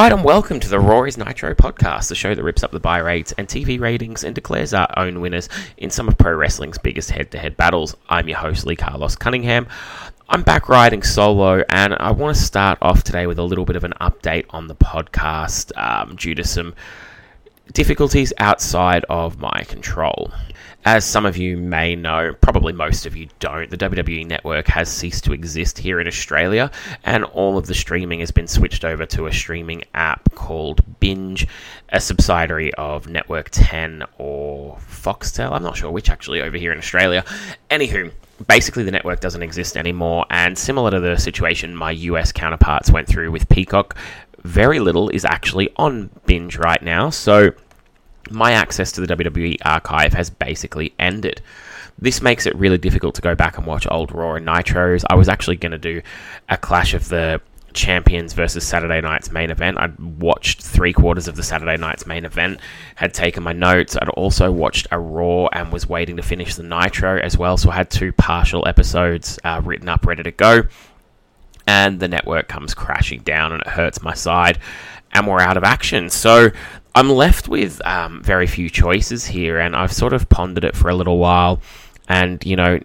right, and welcome to the Raw is Nitro podcast, the show that rips up the buy rates and TV ratings and declares our own winners in some of pro wrestling's biggest head to head battles. I'm your host, Lee Carlos Cunningham. I'm back riding solo, and I want to start off today with a little bit of an update on the podcast um, due to some difficulties outside of my control. As some of you may know, probably most of you don't, the WWE Network has ceased to exist here in Australia, and all of the streaming has been switched over to a streaming app called Binge, a subsidiary of Network 10 or Foxtel. I'm not sure which actually over here in Australia. Anywho, basically the network doesn't exist anymore, and similar to the situation my US counterparts went through with Peacock, very little is actually on Binge right now, so my access to the WWE archive has basically ended. This makes it really difficult to go back and watch old Raw and Nitros. I was actually going to do a clash of the champions versus Saturday night's main event. I'd watched three quarters of the Saturday night's main event, had taken my notes. I'd also watched a Raw and was waiting to finish the Nitro as well. So I had two partial episodes uh, written up, ready to go. And the network comes crashing down and it hurts my side, and we're out of action. So I'm left with um, very few choices here, and I've sort of pondered it for a little while. And, you know,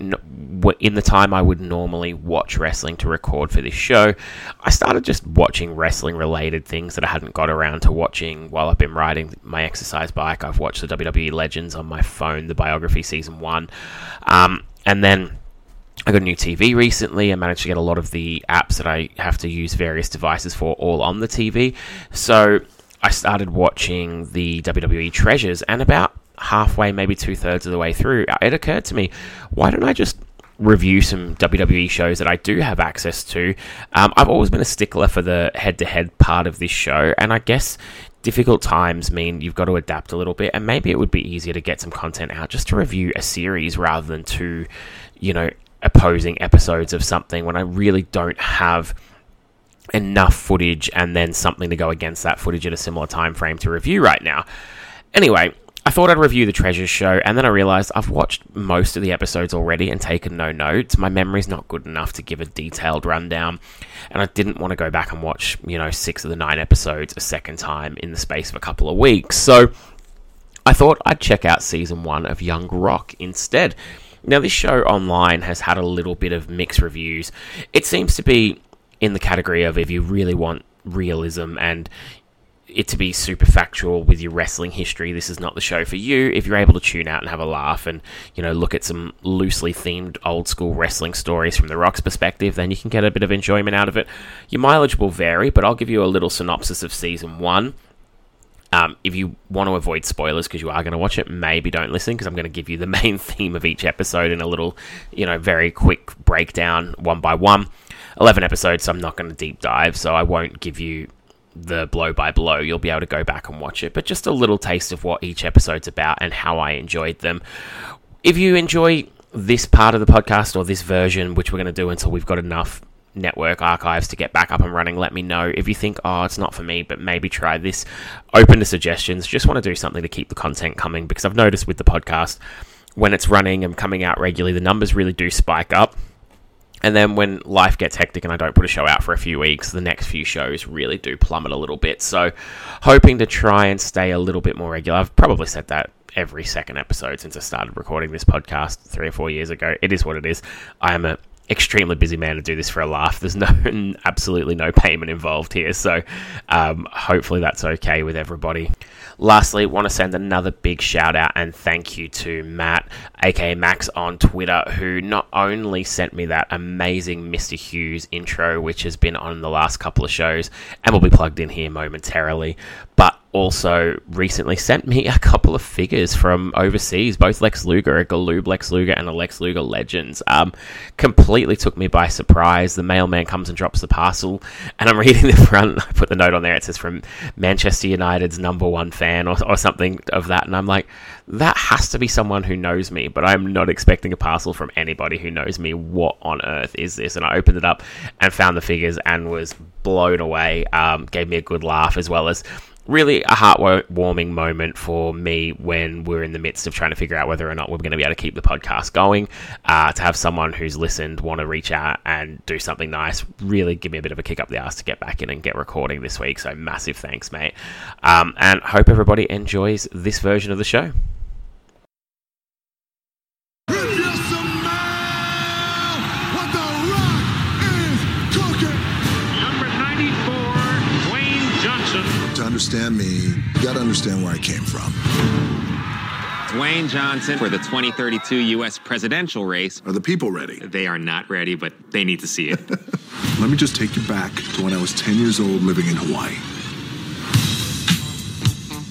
in the time I would normally watch wrestling to record for this show, I started just watching wrestling related things that I hadn't got around to watching while I've been riding my exercise bike. I've watched the WWE Legends on my phone, the biography season one. Um, and then I got a new TV recently. I managed to get a lot of the apps that I have to use various devices for all on the TV. So I started watching the WWE Treasures, and about halfway, maybe two thirds of the way through, it occurred to me, why don't I just review some WWE shows that I do have access to? Um, I've always been a stickler for the head to head part of this show, and I guess difficult times mean you've got to adapt a little bit, and maybe it would be easier to get some content out just to review a series rather than two, you know, opposing episodes of something when I really don't have enough footage and then something to go against that footage at a similar time frame to review right now. Anyway, I thought I'd review the Treasure show, and then I realized I've watched most of the episodes already and taken no notes. My memory's not good enough to give a detailed rundown, and I didn't want to go back and watch, you know, six of the nine episodes a second time in the space of a couple of weeks. So I thought I'd check out season one of Young Rock instead. Now, this show online has had a little bit of mixed reviews. It seems to be in the category of if you really want realism and it to be super factual with your wrestling history, this is not the show for you. If you're able to tune out and have a laugh and, you know, look at some loosely themed old school wrestling stories from The Rock's perspective, then you can get a bit of enjoyment out of it. Your mileage will vary, but I'll give you a little synopsis of season one. Um, if you want to avoid spoilers because you are going to watch it, maybe don't listen because I'm going to give you the main theme of each episode in a little, you know, very quick breakdown one by one. 11 episodes, so I'm not going to deep dive, so I won't give you the blow by blow. You'll be able to go back and watch it, but just a little taste of what each episode's about and how I enjoyed them. If you enjoy this part of the podcast or this version, which we're going to do until we've got enough network archives to get back up and running, let me know. If you think, oh, it's not for me, but maybe try this, open to suggestions. Just want to do something to keep the content coming because I've noticed with the podcast, when it's running and coming out regularly, the numbers really do spike up. And then when life gets hectic and I don't put a show out for a few weeks, the next few shows really do plummet a little bit. So, hoping to try and stay a little bit more regular. I've probably said that every second episode since I started recording this podcast three or four years ago. It is what it is. I am a extremely busy man to do this for a laugh. There's no absolutely no payment involved here, so um, hopefully that's okay with everybody. Lastly, want to send another big shout out and thank you to Matt, aka Max, on Twitter, who not only sent me that amazing Mr. Hughes intro, which has been on the last couple of shows and will be plugged in here momentarily, but also recently sent me a couple of figures from overseas, both Lex Luger, a Galoob Lex Luger, and a Lex Luger Legends. Um, completely took me by surprise. The mailman comes and drops the parcel, and I'm reading the front. I put the note on there. It says from Manchester United's number one fan, or, or something of that. And I'm like, that has to be someone who knows me, but I'm not expecting a parcel from anybody who knows me. What on earth is this? And I opened it up and found the figures and was blown away. Um, gave me a good laugh as well as really a heartwarming moment for me when we're in the midst of trying to figure out whether or not we're going to be able to keep the podcast going. Uh, to have someone who's listened want to reach out and do something nice really give me a bit of a kick up the ass to get back in and get recording this week. So massive thanks, mate. Um, and hope everybody enjoys this version of the show. Understand me, you got to understand where I came from. Dwayne Johnson for the 2032 U.S. presidential race. Are the people ready? They are not ready, but they need to see it. Let me just take you back to when I was 10 years old living in Hawaii.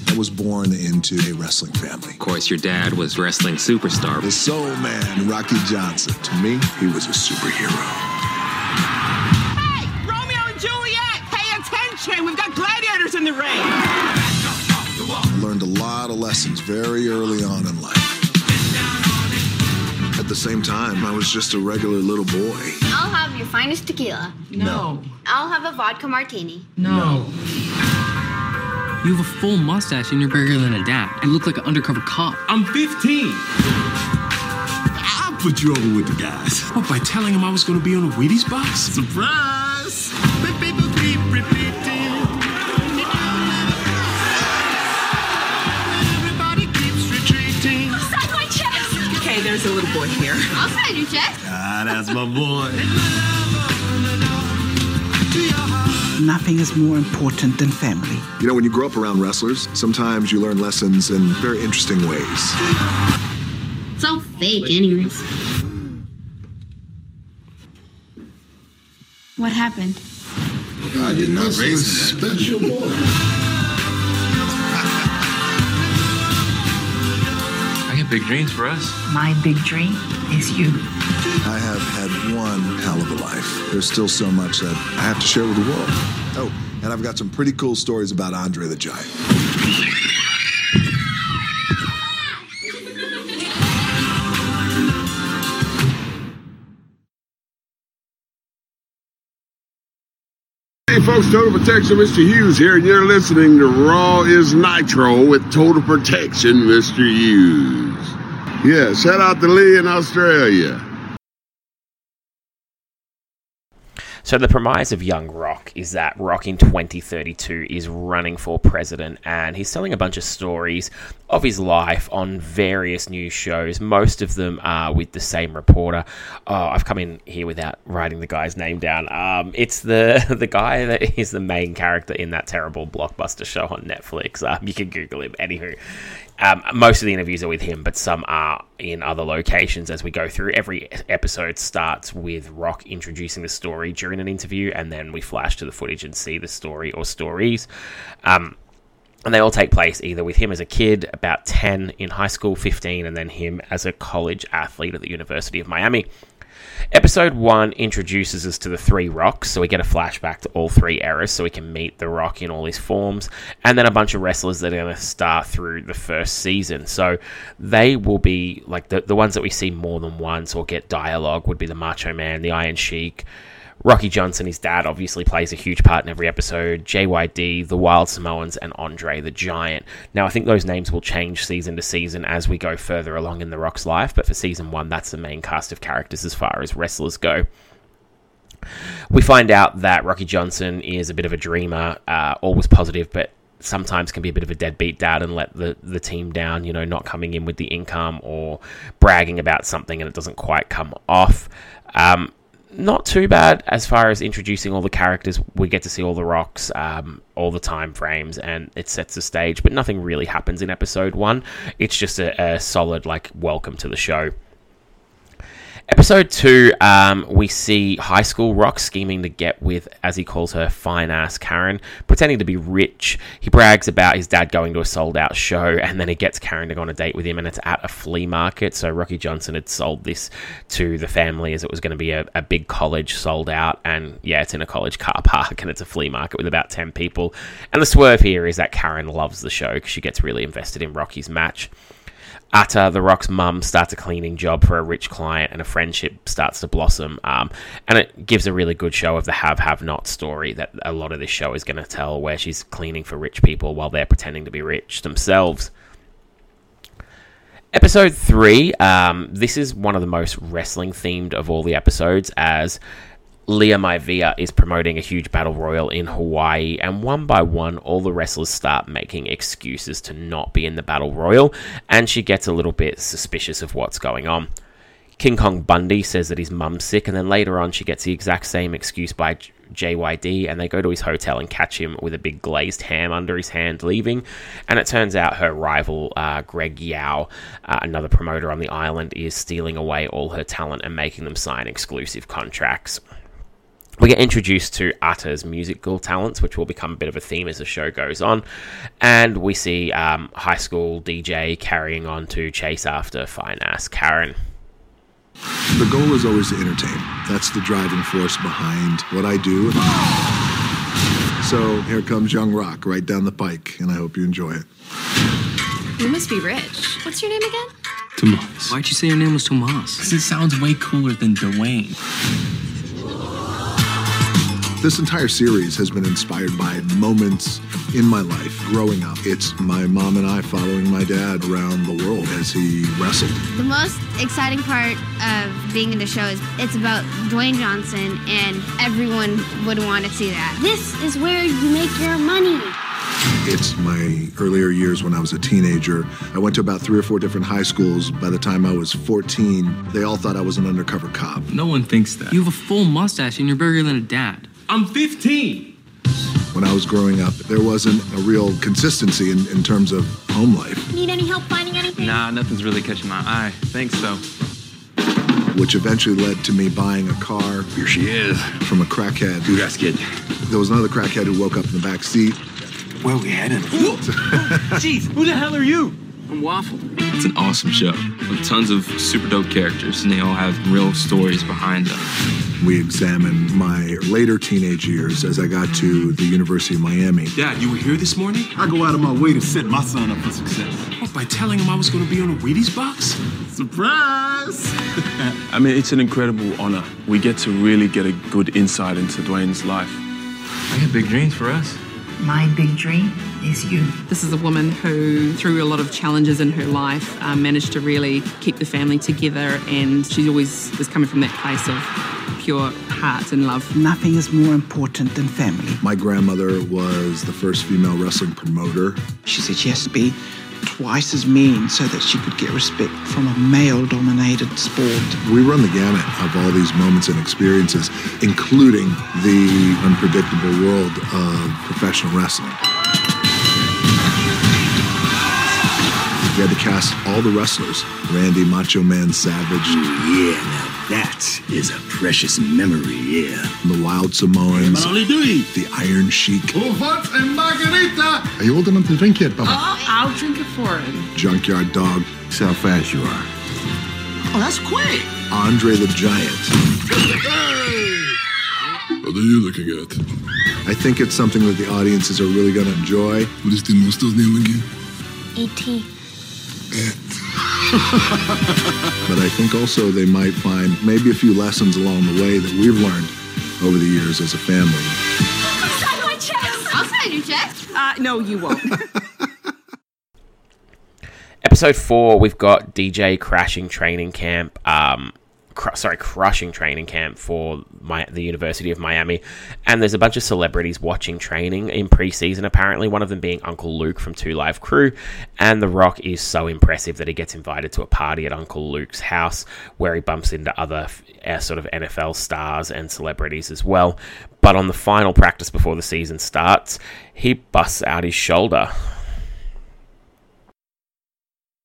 I was born into a wrestling family. Of course, your dad was wrestling superstar. The soul man, Rocky Johnson. To me, he was a superhero. We've got gladiators in the ring. I learned a lot of lessons very early on in life. At the same time, I was just a regular little boy. I'll have your finest tequila. No. I'll have a vodka martini. No. You have a full mustache and you're bigger than a dad. You look like an undercover cop. I'm 15. I'll put you over with the guys. What, by telling him I was going to be on a Wheaties box? Surprise! There's a little boy here. I'll sign your check. Ah, that's my boy. Nothing is more important than family. You know, when you grow up around wrestlers, sometimes you learn lessons in very interesting ways. It's all fake, anyways. What happened? I did not raise him. Special boy. Big dreams for us. My big dream is you. I have had one hell of a life. There's still so much that I have to share with the world. Oh, and I've got some pretty cool stories about Andre the Giant. Hey folks, Total Protection, Mr. Hughes here, and you're listening to Raw is Nitro with Total Protection, Mr. Hughes. Yeah, shout out to Lee in Australia. So the premise of Young Rock is that Rock in 2032 is running for president and he's telling a bunch of stories of his life on various news shows. Most of them are with the same reporter. Oh, I've come in here without writing the guy's name down. Um, it's the the guy that is the main character in that terrible blockbuster show on Netflix. Um, you can Google him. Anywho, um, most of the interviews are with him, but some are in other locations as we go through. Every episode starts with Rock introducing the story during an interview, and then we flash to the footage and see the story or stories. Um, and they all take place either with him as a kid, about 10 in high school, 15, and then him as a college athlete at the University of Miami. Episode 1 introduces us to the three rocks, so we get a flashback to all three eras, so we can meet the rock in all his forms, and then a bunch of wrestlers that are going to star through the first season. So they will be like the, the ones that we see more than once or get dialogue would be the Macho Man, the Iron Sheik. Rocky Johnson, his dad, obviously plays a huge part in every episode. JYD, the Wild Samoans, and Andre the Giant. Now, I think those names will change season to season as we go further along in The Rock's life, but for season one, that's the main cast of characters as far as wrestlers go. We find out that Rocky Johnson is a bit of a dreamer, uh, always positive, but sometimes can be a bit of a deadbeat dad and let the, the team down, you know, not coming in with the income or bragging about something and it doesn't quite come off. Um, not too bad as far as introducing all the characters. We get to see all the rocks, um, all the time frames, and it sets the stage. But nothing really happens in episode one. It's just a, a solid like welcome to the show. Episode two, um, we see high school Rock scheming to get with, as he calls her, fine ass Karen, pretending to be rich. He brags about his dad going to a sold out show, and then he gets Karen to go on a date with him, and it's at a flea market. So Rocky Johnson had sold this to the family as it was going to be a, a big college sold out, and yeah, it's in a college car park, and it's a flea market with about 10 people. And the swerve here is that Karen loves the show because she gets really invested in Rocky's match. Ata, The Rock's mum, starts a cleaning job for a rich client, and a friendship starts to blossom. Um, and it gives a really good show of the have have not story that a lot of this show is going to tell, where she's cleaning for rich people while they're pretending to be rich themselves. Episode three. Um, this is one of the most wrestling themed of all the episodes, as Lia Maivia is promoting a huge battle royal in Hawaii, and one by one, all the wrestlers start making excuses to not be in the battle royal, and she gets a little bit suspicious of what's going on. King Kong Bundy says that his mum's sick, and then later on, she gets the exact same excuse by JYD, and they go to his hotel and catch him with a big glazed ham under his hand leaving. And it turns out her rival, uh, Greg Yao, uh, another promoter on the island, is stealing away all her talent and making them sign exclusive contracts. We get introduced to Ata's musical talents, which will become a bit of a theme as the show goes on. And we see um, high school DJ carrying on to chase after fine ass Karen. The goal is always to entertain. That's the driving force behind what I do. So here comes Young Rock right down the pike, and I hope you enjoy it. You must be rich. What's your name again? Tomas. Why'd you say your name was Tomas? Because it sounds way cooler than Dwayne. This entire series has been inspired by moments in my life growing up. It's my mom and I following my dad around the world as he wrestled. The most exciting part of being in the show is it's about Dwayne Johnson, and everyone would want to see that. This is where you make your money. It's my earlier years when I was a teenager. I went to about three or four different high schools. By the time I was 14, they all thought I was an undercover cop. No one thinks that. You have a full mustache and you're bigger than a dad. I'm 15. When I was growing up, there wasn't a real consistency in, in terms of home life, Need any help finding anything? Nah, nothing's really catching my eye. Thanks, though. which eventually led to me buying a car Here she is. from a crackhead. Who that's kid? There was another crackhead who woke up in the back seat. Where we heading? Jeez, who the hell are you? I'm Waffle. It's an awesome show with tons of super dope characters, and they all have real stories behind them. We examined my later teenage years as I got to the University of Miami. Dad, you were here this morning? I go out of my way to set my son up for success. What, by telling him I was going to be on a Wheaties box? Surprise! I mean, it's an incredible honor. We get to really get a good insight into Dwayne's life. I got big dreams for us. My big dream is you. This is a woman who, through a lot of challenges in her life, um, managed to really keep the family together, and she's always was coming from that place of pure heart and love. Nothing is more important than family. My grandmother was the first female wrestling promoter. She said she has to be twice as mean so that she could get respect from a male dominated sport. We run the gamut of all these moments and experiences, including the unpredictable world of professional wrestling. We had to cast all the wrestlers Randy, Macho Man, Savage. Yeah, now that is a precious memory, yeah. The Wild Samoans. The Iron Sheik. What and margarita? Are you old enough to drink yet, Bubba? Oh, I'll drink it for him. Junkyard Dog. See how fast you are. Oh, that's quick. Andre the Giant. What are you looking at? I think it's something that the audiences are really going to enjoy. What is the monster's name again? E.T. But I think also they might find maybe a few lessons along the way that we've learned over the years as a family. Sign my chest. I'll sign your chest. Uh, no, you won't. Episode four, we've got DJ crashing training camp. Um, cr- sorry, crushing training camp for my, the University of Miami, and there's a bunch of celebrities watching training in preseason. Apparently, one of them being Uncle Luke from Two Live Crew, and The Rock is so impressive that he gets invited to a party at Uncle Luke's house where he bumps into other uh, sort of NFL stars and celebrities as well. But on the final practice before the season starts, he busts out his shoulder.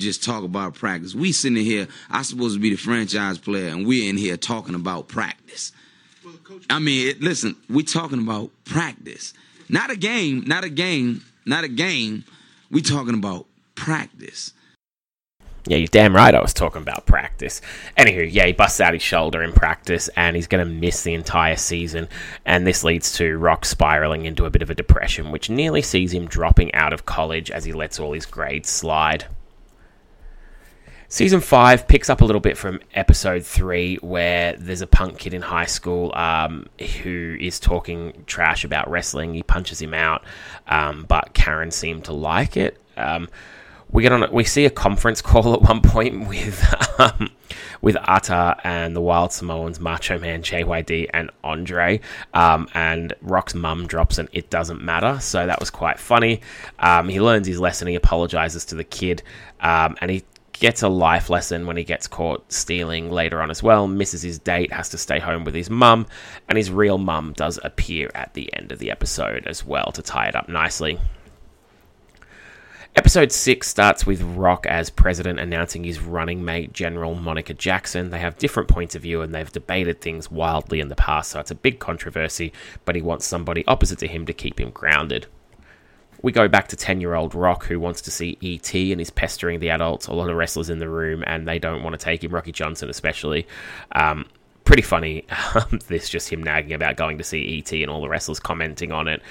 Just talk about practice. We sitting here, I supposed to be the franchise player, and we're in here talking about practice. I mean, it, listen, we talking about practice, not a game, not a game, not a game. We talking about practice. Yeah, you're damn right I was talking about practice. Anywho, yeah, he busts out his shoulder in practice and he's going to miss the entire season. And this leads to Rock spiraling into a bit of a depression, which nearly sees him dropping out of college as he lets all his grades slide. Season 5 picks up a little bit from episode 3, where there's a punk kid in high school um, who is talking trash about wrestling. He punches him out, um, but Karen seemed to like it. Um, we get on. We see a conference call at one point with um, with Ata and the Wild Samoans, Macho Man, JYD, and Andre. Um, and Rock's mum drops an "It doesn't matter," so that was quite funny. Um, he learns his lesson. He apologizes to the kid, and he gets a life lesson when he gets caught stealing later on as well. Misses his date, has to stay home with his mum, and his real mum does appear at the end of the episode as well to tie it up nicely. Episode 6 starts with Rock as president announcing his running mate, General Monica Jackson. They have different points of view and they've debated things wildly in the past, so it's a big controversy, but he wants somebody opposite to him to keep him grounded. We go back to 10 year old Rock, who wants to see E.T. and is pestering the adults, a lot of wrestlers in the room, and they don't want to take him, Rocky Johnson especially. Um, pretty funny. this just him nagging about going to see E.T. and all the wrestlers commenting on it.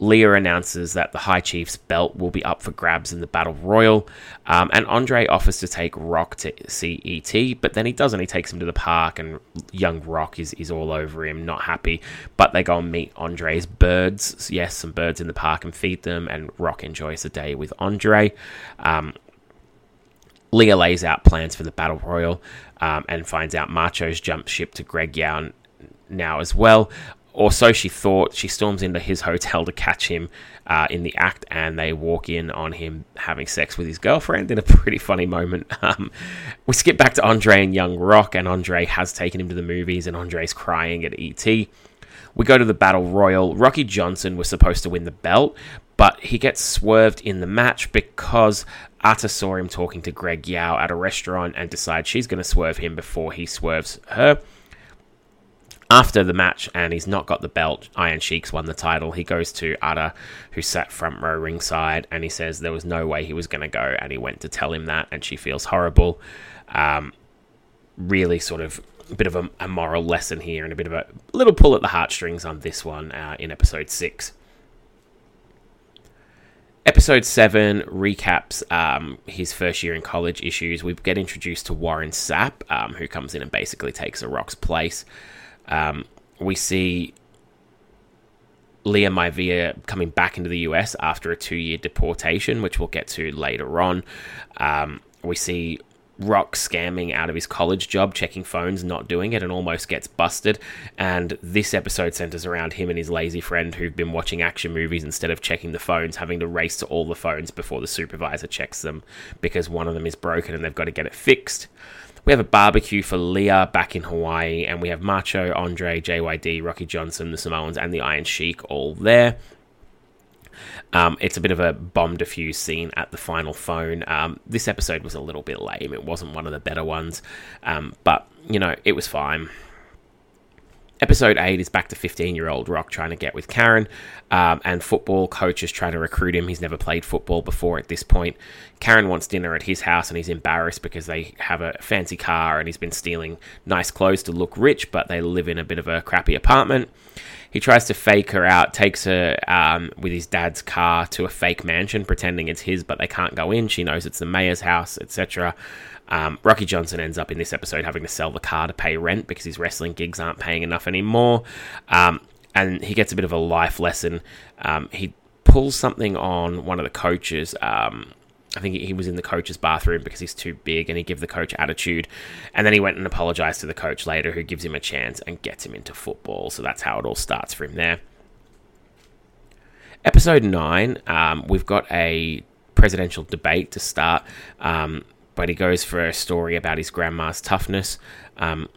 Lia announces that the High Chief's belt will be up for grabs in the Battle Royal, um, and Andre offers to take Rock to CET, but then he doesn't. He takes him to the park, and young Rock is, is all over him, not happy. But they go and meet Andre's birds. Yes, some birds in the park and feed them, and Rock enjoys a day with Andre. Um, Lia lays out plans for the Battle Royal um, and finds out Macho's jumped ship to Greg Yao now as well or so she thought. She storms into his hotel to catch him uh, in the act, and they walk in on him having sex with his girlfriend in a pretty funny moment. Um, we skip back to Andre and Young Rock, and Andre has taken him to the movies, and Andre's crying at ET. We go to the Battle Royal. Rocky Johnson was supposed to win the belt, but he gets swerved in the match because Ata saw him talking to Greg Yao at a restaurant and decides she's going to swerve him before he swerves her after the match and he's not got the belt, Iron Sheik's won the title. He goes to Ata, who sat front row ringside, and he says there was no way he was going to go, and he went to tell him that, and she feels horrible. Um, really, sort of a bit of a, a, moral lesson here, and a bit of a little pull at the heartstrings on this one uh, in episode six. Episode 7 recaps um, his first year in college issues. We get introduced to Warren Sapp, um, who comes in and basically takes a Rock's place. Um, we see Lia Maivia coming back into the US after a two year deportation, which we'll get to later on. Um, we see Rock scamming out of his college job, checking phones, not doing it, and almost gets busted. And this episode centers around him and his lazy friend who've been watching action movies instead of checking the phones, having to race to all the phones before the supervisor checks them because one of them is broken and they've got to get it fixed. We have a barbecue for Lia back in Hawaii, and we have Macho, Andre, JYD, Rocky Johnson, the Samoans, and the Iron Sheik all there. Um, it's a bit of a bomb defuse scene at the final phone. Um, this episode was a little bit lame. It wasn't one of the better ones, um, but you know it was fine. Episode 8 is back to 15 year old Rock trying to get with Karen, um, and football coaches trying to recruit him. He's never played football before at this point. Karen wants dinner at his house, and he's embarrassed because they have a fancy car and he's been stealing nice clothes to look rich, but they live in a bit of a crappy apartment. He tries to fake her out, takes her um, with his dad's car to a fake mansion, pretending it's his, but they can't go in. She knows it's the mayor's house, etc. Um, Rocky Johnson ends up in this episode having to sell the car to pay rent because his wrestling gigs aren't paying enough anymore. Um, and he gets a bit of a life lesson. Um, he pulls something on one of the coaches. Um, I think he was in the coach's bathroom because he's too big and he gave the coach attitude. And then he went and apologized to the coach later, who gives him a chance and gets him into football. So that's how it all starts for him there. Episode 9, um, we've got a presidential debate to start. Um, but he goes for a story about his grandma's toughness. Um,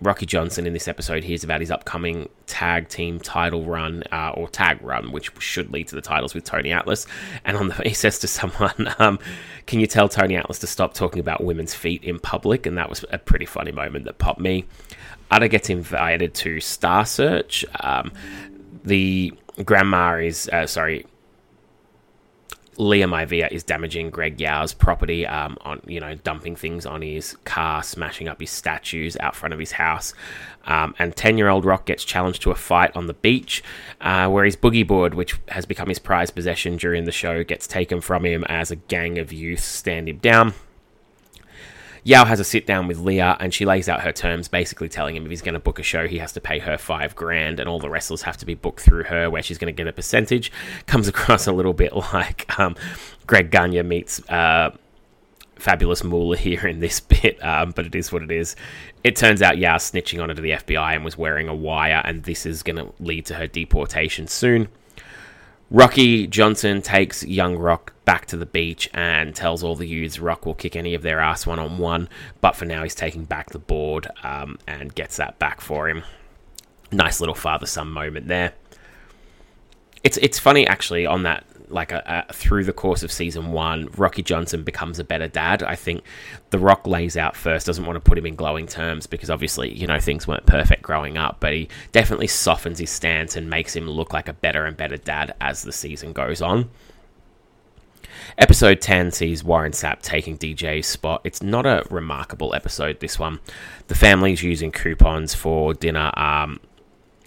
Rocky Johnson in this episode hears about his upcoming tag team title run uh, or tag run, which should lead to the titles with Tony Atlas. And on the, he says to someone, um, "Can you tell Tony Atlas to stop talking about women's feet in public?" And that was a pretty funny moment that popped me. Ata gets invited to Star Search. Um, the grandma is uh, sorry Lia Maivia is damaging Greg Yao's property, um, on you know dumping things on his car, smashing up his statues out front of his house. Um, and ten-year-old Rock gets challenged to a fight on the beach, uh, where his boogie board, which has become his prized possession during the show, gets taken from him as a gang of youth stand him down. Yao has a sit down with Lia and she lays out her terms, basically telling him if he's going to book a show, he has to pay her five grand and all the wrestlers have to be booked through her, where she's going to get a percentage. Comes across a little bit like um, Greg Gagne meets. Uh, Fabulous Moolah here in this bit, um, but it is what it is. It turns out Yao snitching on her to the FBI and was wearing a wire, and this is going to lead to her deportation soon. Rocky Johnson takes young Rock back to the beach and tells all the youths Rock will kick any of their ass one on one, but for now he's taking back the board um, and gets that back for him. Nice little father son moment there. It's it's funny actually on that like a, a, through the course of season one, Rocky Johnson becomes a better dad. I think The Rock lays out first, doesn't want to put him in glowing terms because obviously, you know, things weren't perfect growing up, but he definitely softens his stance and makes him look like a better and better dad as the season goes on. Episode 10 sees Warren Sapp taking DJ's spot. It's not a remarkable episode, this one. The family's using coupons for dinner um,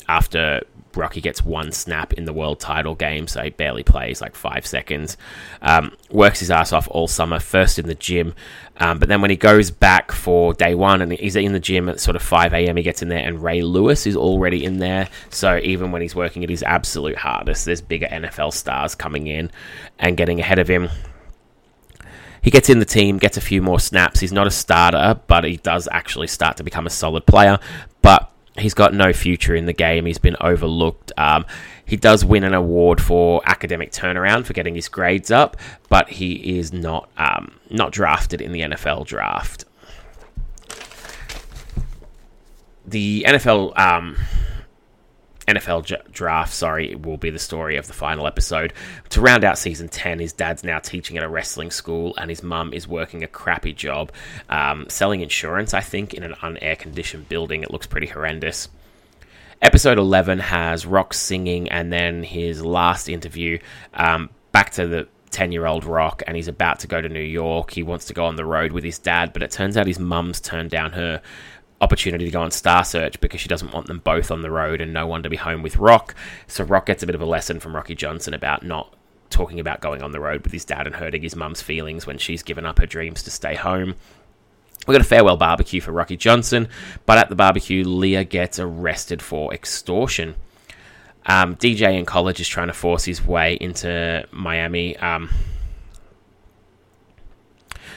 after Rocky gets one snap in the world title game, so he barely plays like five seconds. Um, works his ass off all summer, first in the gym, um, but then when he goes back for day one and he's in the gym at sort of 5 a.m., he gets in there, and Ray Lewis is already in there. So even when he's working at his absolute hardest, there's bigger NFL stars coming in and getting ahead of him. He gets in the team, gets a few more snaps. He's not a starter, but he does actually start to become a solid player. But he's got no future in the game. He's been overlooked. Um, he does win an award for academic turnaround for getting his grades up, but he is not um, not drafted in the NFL draft. The NFL um, NFL draft, sorry, it will be the story of the final episode. To round out season 10, his dad's now teaching at a wrestling school, and his mum is working a crappy job um, selling insurance, I think, in an unair conditioned building. It looks pretty horrendous. Episode 11 has Rock singing, and then his last interview um, back to the 10 year old Rock, and he's about to go to New York. He wants to go on the road with his dad, but it turns out his mum's turned down her opportunity to go on Star Search because she doesn't want them both on the road and no one to be home with Rock. So Rock gets a bit of a lesson from Rocky Johnson about not talking about going on the road with his dad and hurting his mum's feelings when she's given up her dreams to stay home. We got a farewell barbecue for Rocky Johnson, but at the barbecue, Lia gets arrested for extortion. Um, DJ in college is trying to force his way into Miami. Um,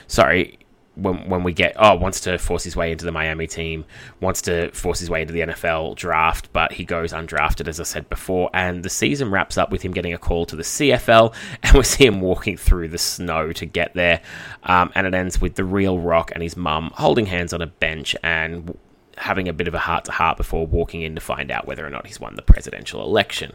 sorry, when when we get oh wants to force his way into the Miami team, wants to force his way into the NFL draft, but he goes undrafted as I said before, and the season wraps up with him getting a call to the CFL, and we see him walking through the snow to get there, um, and it ends with the real Rock and his mum holding hands on a bench and having a bit of a heart to heart before walking in to find out whether or not he's won the presidential election.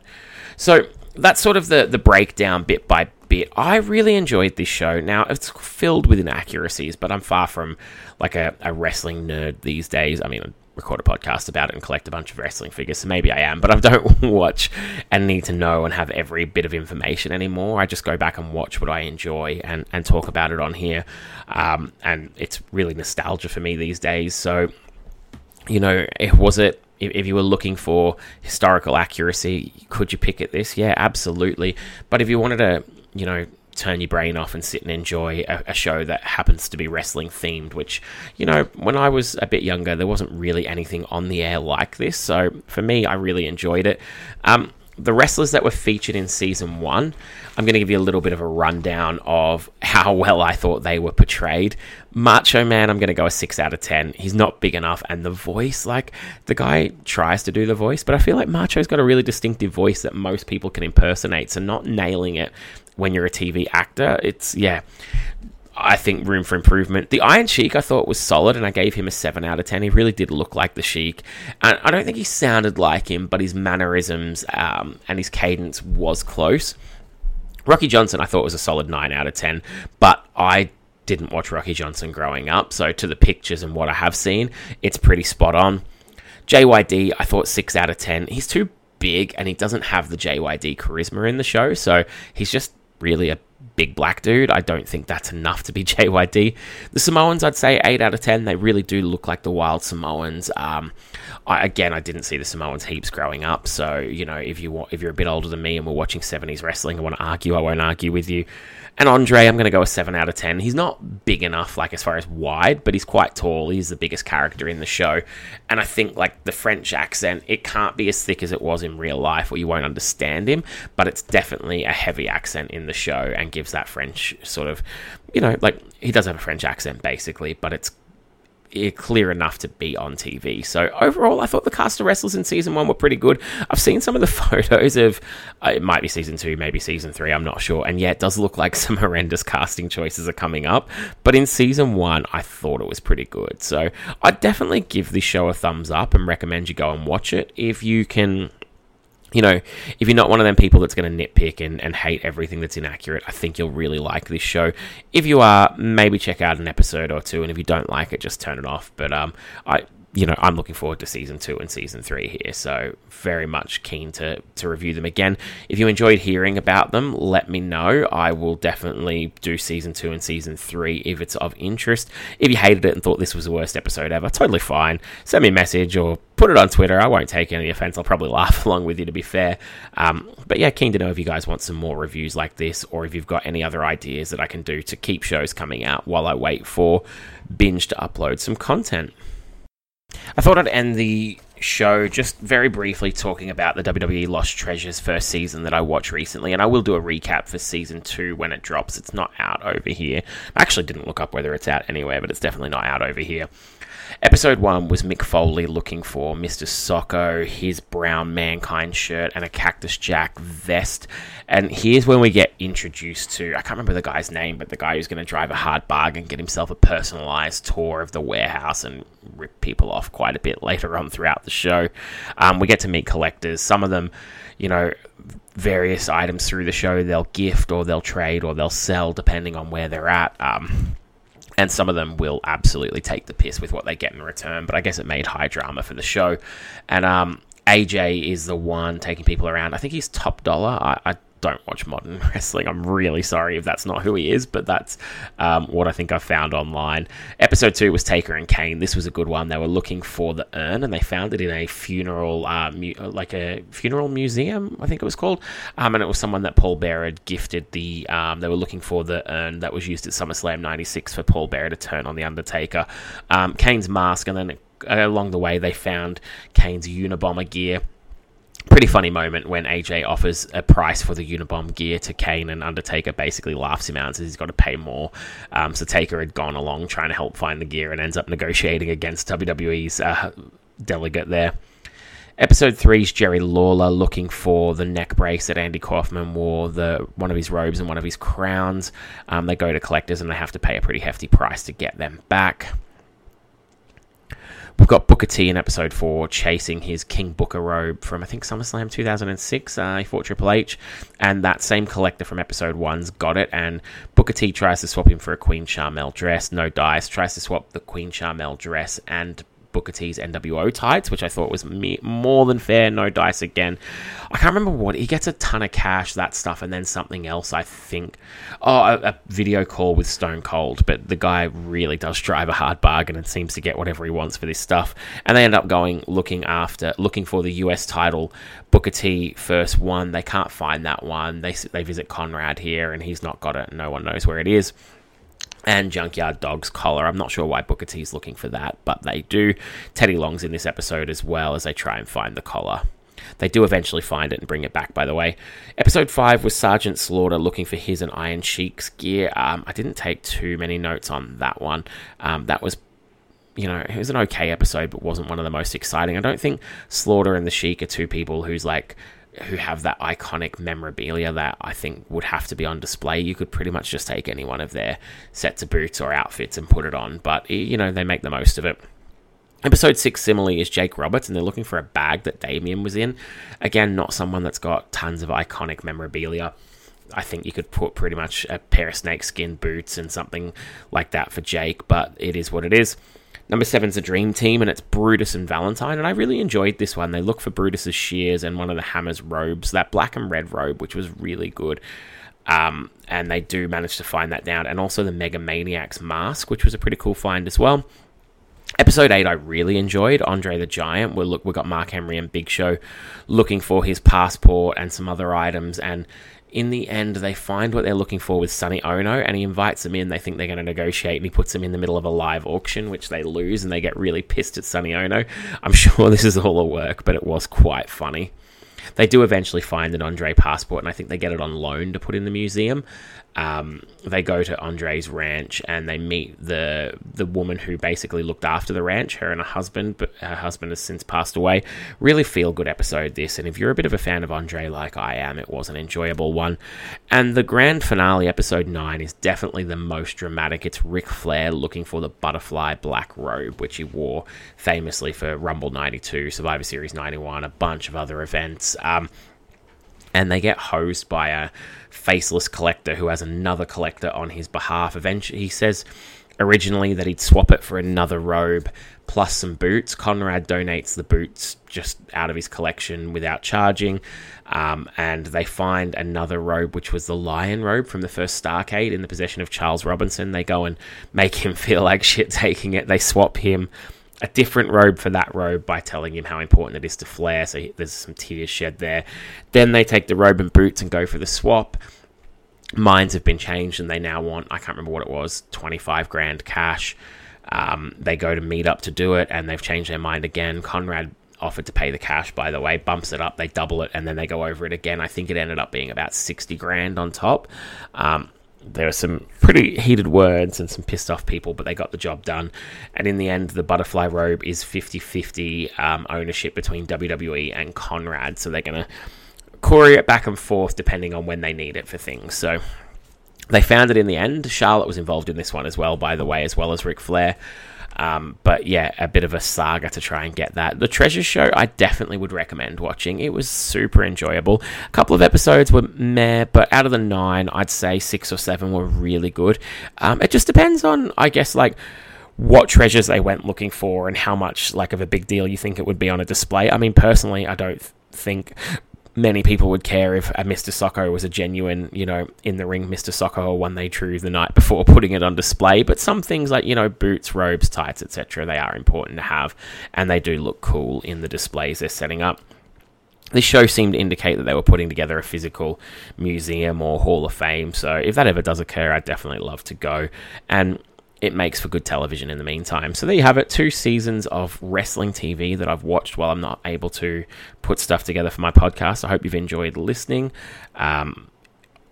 So that's sort of the the breakdown bit by bit. I really enjoyed this show. Now it's filled with inaccuracies, but I'm far from like a, a wrestling nerd these days. I mean, I record a podcast about it and collect a bunch of wrestling figures, so maybe I am, but I don't watch and need to know and have every bit of information anymore. I just go back and watch what I enjoy and, and talk about it on here. Um, and it's really nostalgia for me these days. So, you know, was it if, you were looking for historical accuracy, could you pick at this? Yeah, absolutely. But if you wanted to you know, turn your brain off and sit and enjoy a, a, show that happens to be wrestling themed, which, you know, when I was a bit younger, there wasn't really anything on the air like this. So for me, I really enjoyed it. Um, the wrestlers that were featured in season one, I'm going to give you a little bit of a rundown of how well I thought they were portrayed. Macho Man, I'm going to go a 6 out of 10. He's not big enough, and the voice, like, the guy tries to do the voice, but I feel like Macho's got a really distinctive voice that most people can impersonate, so not nailing it when you're a TV actor. It's, yeah, I think room for improvement. The Iron Sheik I thought was solid, and I gave him a 7 out of 10. He really did look like the Sheik. And I don't think he sounded like him, but his mannerisms um, and his cadence was close. Rocky Johnson I thought was a solid 9 out of 10, but I didn't watch Rocky Johnson growing up, so to the pictures and what I have seen, it's pretty spot on. JYD, I thought 6 out of 10. He's too big and he doesn't have the JYD charisma in the show, so he's just really a big black dude. I don't think that's enough to be JYD. The Samoans, I'd say 8 out of 10. They really do look like the wild Samoans. Um, I, again, I didn't see the Samoans heaps growing up, so you know, if you if you're a bit older than me and we're watching 70s wrestling, I want to argue, I won't argue with you. And Andre, I'm going to go a 7 out of 10. He's not big enough, like, as far as wide, but he's quite tall. He's the biggest character in the show. And I think, like, the French accent, it can't be as thick as it was in real life or you won't understand him, but it's definitely a heavy accent in the show and gives that French sort of, you know, like, he does have a French accent, basically, but it's clear enough to be on TV. So overall, I thought the cast of wrestlers in season one were pretty good. I've seen some of the photos of uh, it might be season two, maybe season three. I'm not sure. And yeah, it does look like some horrendous casting choices are coming up. But in season one, I thought it was pretty good. So I'd definitely give this show a thumbs up and recommend you go and watch it if you can you know, if you're not one of them people that's going to nitpick and, and hate everything that's inaccurate, I think you'll really like this show. If you are, maybe check out an episode or two, and if you don't like it, just turn it off. But um, I you know, I'm looking forward to season two and season three here, so very much keen to to review them again. If you enjoyed hearing about them, let me know. I will definitely do season two and season three if it's of interest. If you hated it and thought this was the worst episode ever, totally fine. Send me a message or put it on Twitter. I won't take any offense. I'll probably laugh along with you to be fair. Um, but yeah, keen to know if you guys want some more reviews like this or if you've got any other ideas that I can do to keep shows coming out while I wait for binge to upload some content. I thought I'd end the show just very briefly talking about the WWE Lost Treasures first season that I watched recently, and I will do a recap for season two when it drops. It's not out over here. I actually didn't look up whether it's out anywhere, but it's definitely not out over here. Episode one was Mick Foley looking for Mr. Socko, his brown mankind shirt, and a Cactus Jack vest. And here's when we get introduced to I can't remember the guy's name, but the guy who's going to drive a hard bargain, get himself a personalized tour of the warehouse, and rip people off quite a bit later on throughout the show. Um, we get to meet collectors. Some of them, you know, various items through the show they'll gift or they'll trade or they'll sell depending on where they're at. Um, and some of them will absolutely take the piss with what they get in return. But I guess it made high drama for the show. And um, AJ is the one taking people around. I think he's top dollar. I, I don't watch modern wrestling. I'm really sorry if that's not who he is, but that's um, what I think I found online. Episode two was Taker and Kane. This was a good one. They were looking for the urn, and they found it in a funeral, uh, mu- like a funeral museum, I think it was called. Um, and it was someone that Paul Bearer had gifted the. Um, they were looking for the urn that was used at SummerSlam '96 for Paul Bearer to turn on the Undertaker. Um, Kane's mask, and then along the way they found Kane's Unabomber gear pretty funny moment when AJ offers a price for the Unabomb gear to Kane and Undertaker basically laughs him out and says he's got to pay more. Um, so Taker had gone along trying to help find the gear and ends up negotiating against WWE's uh, delegate there. Episode three is Jerry Lawler looking for the neck brace that Andy Kaufman wore, the one of his robes and one of his crowns. Um, they go to collectors and they have to pay a pretty hefty price to get them back. We've got Booker T in episode four chasing his King Booker robe from I think SummerSlam 2006. Uh, he fought Triple H, and that same collector from episode one's got it. And Booker T tries to swap him for a Queen Sharmell dress. No dice. Tries to swap the Queen Sharmell dress and Booker T's NWO tights, which I thought was me- more than fair. No dice again. I can't remember what he gets a ton of cash, that stuff, and then something else. I think, oh, a, a, video call with Stone Cold. But the guy really does drive a hard bargain and seems to get whatever he wants for this stuff. And they end up going looking after, looking for the US title. Booker T first one. They can't find that one. They they visit Conrad here, and he's not got it. No one knows where it is and Junkyard Dog's collar. I'm not sure why Booker T's looking for that, but they do. Teddy Long's in this episode as well as they try and find the collar. They do eventually find it and bring it back, by the way. Episode 5 was Sergeant Slaughter looking for his and Iron Sheik's gear. Um, I didn't take too many notes on that one. Um, that was you know, it was an okay episode, but wasn't one of the most exciting. I don't think Slaughter and the Sheik are two people who's like who have that iconic memorabilia that I think would have to be on display. You could pretty much just take any one of their sets of boots or outfits and put it on, but you know, they make the most of it. Episode 6 similarly is Jake Roberts, and they're looking for a bag that Damien was in. Again, not someone that's got tons of iconic memorabilia. I think you could put pretty much a pair of snakeskin boots and something like that for Jake, but it is what it is. Number seven's a dream team, and it's Brutus and Valentine. And I really enjoyed this one. They look for Brutus's shears and one of the Hammer's robes, that black and red robe, which was really good. Um, and they do manage to find that down, and also the Mega Maniac's mask, which was a pretty cool find as well. Episode 8 I really enjoyed. Andre the Giant. We look we got Mark Henry and Big Show looking for his passport and some other items and in the end they find what they're looking for with Sonny Onoo and he invites them in. They think they're going to negotiate and he puts them in the middle of a live auction which they lose and they get really pissed at Sonny Onoo. I'm sure this is all a work, but it was quite funny. They do eventually find an Andre passport, and I think they get it on loan to put in the museum. Um, they go to Andre's ranch and they meet the the woman who basically looked after the ranch, her and her husband, but her husband has since passed away. Really feel good episode this, and if you're a bit of a fan of Andre like I am, it was an enjoyable one. And the grand finale, episode nine, is definitely the most dramatic. It's Ric Flair looking for the butterfly black robe, which he wore famously for Rumble '92, Survivor Series '91, a bunch of other events. Um, and they get hosed by a faceless collector who has another collector on his behalf. Eventually, he says originally that he'd swap it for another robe plus some boots. Conrad donates the boots just out of his collection without charging, um, and they find another robe, which was the lion robe from the first Starcade in the possession of Charles Robinson. They go and make him feel like shit taking it. They swap him a different robe for that robe by telling him how important it is to Flair. So there's some tears shed there. Then they take the robe and boots and go for the swap. Minds have been changed and they now want, I can't remember what it was, 25 grand cash. Um, they go to meet up to do it and they've changed their mind again. Conrad offered to pay the cash, by the way, bumps it up, they double it, and then they go over it again. I think it ended up being about 60 grand on top. Um, there were some pretty heated words and some pissed off people, but they got the job done. And in the end, the butterfly robe is 50 50 um, ownership between WWE and Conrad. So they're going to courier it back and forth depending on when they need it for things. So they found it in the end. Charlotte was involved in this one as well, by the way, as well as Ric Flair. Um, but yeah, a bit of a saga to try and get that. The Treasure Show, I definitely would recommend watching. It was super enjoyable. A couple of episodes were meh, but out of the nine, I'd say six or seven were really good. Um, it just depends on, I guess, like what treasures they went looking for and how much like of a big deal you think it would be on a display. I mean, personally, I don't think many people would care if a Mr. Socko was a genuine, you know, in the ring Mr. Socko or one they drew the night before putting it on display. But some things like, you know, boots, robes, tights, etc., they are important to have and they do look cool in the displays they're setting up. This show seemed to indicate that they were putting together a physical museum or Hall of Fame. So if that ever does occur, I'd definitely love to go. And it makes for good television in the meantime. So there you have it, two seasons of wrestling TV that I've watched while I'm not able to put stuff together for my podcast. I hope you've enjoyed listening. Um,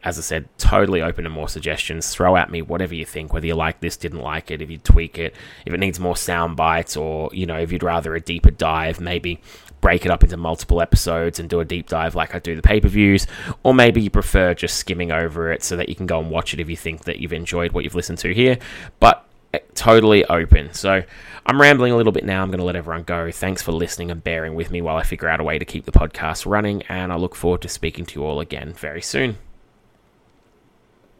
as I said, totally open to more suggestions. Throw at me whatever you think, whether you like this, didn't like it, if you tweak it, if it needs more sound bites, or you know, if you'd rather a deeper dive, maybe break it up into multiple episodes and do a deep dive like I do the pay per views, or maybe you prefer just skimming over it so that you can go and watch it if you think that you've enjoyed what you've listened to here. But eh, totally open. So I'm rambling a little bit now. I'm going to let everyone go. Thanks for listening and bearing with me while I figure out a way to keep the podcast running, and I look forward to speaking to you all again very soon.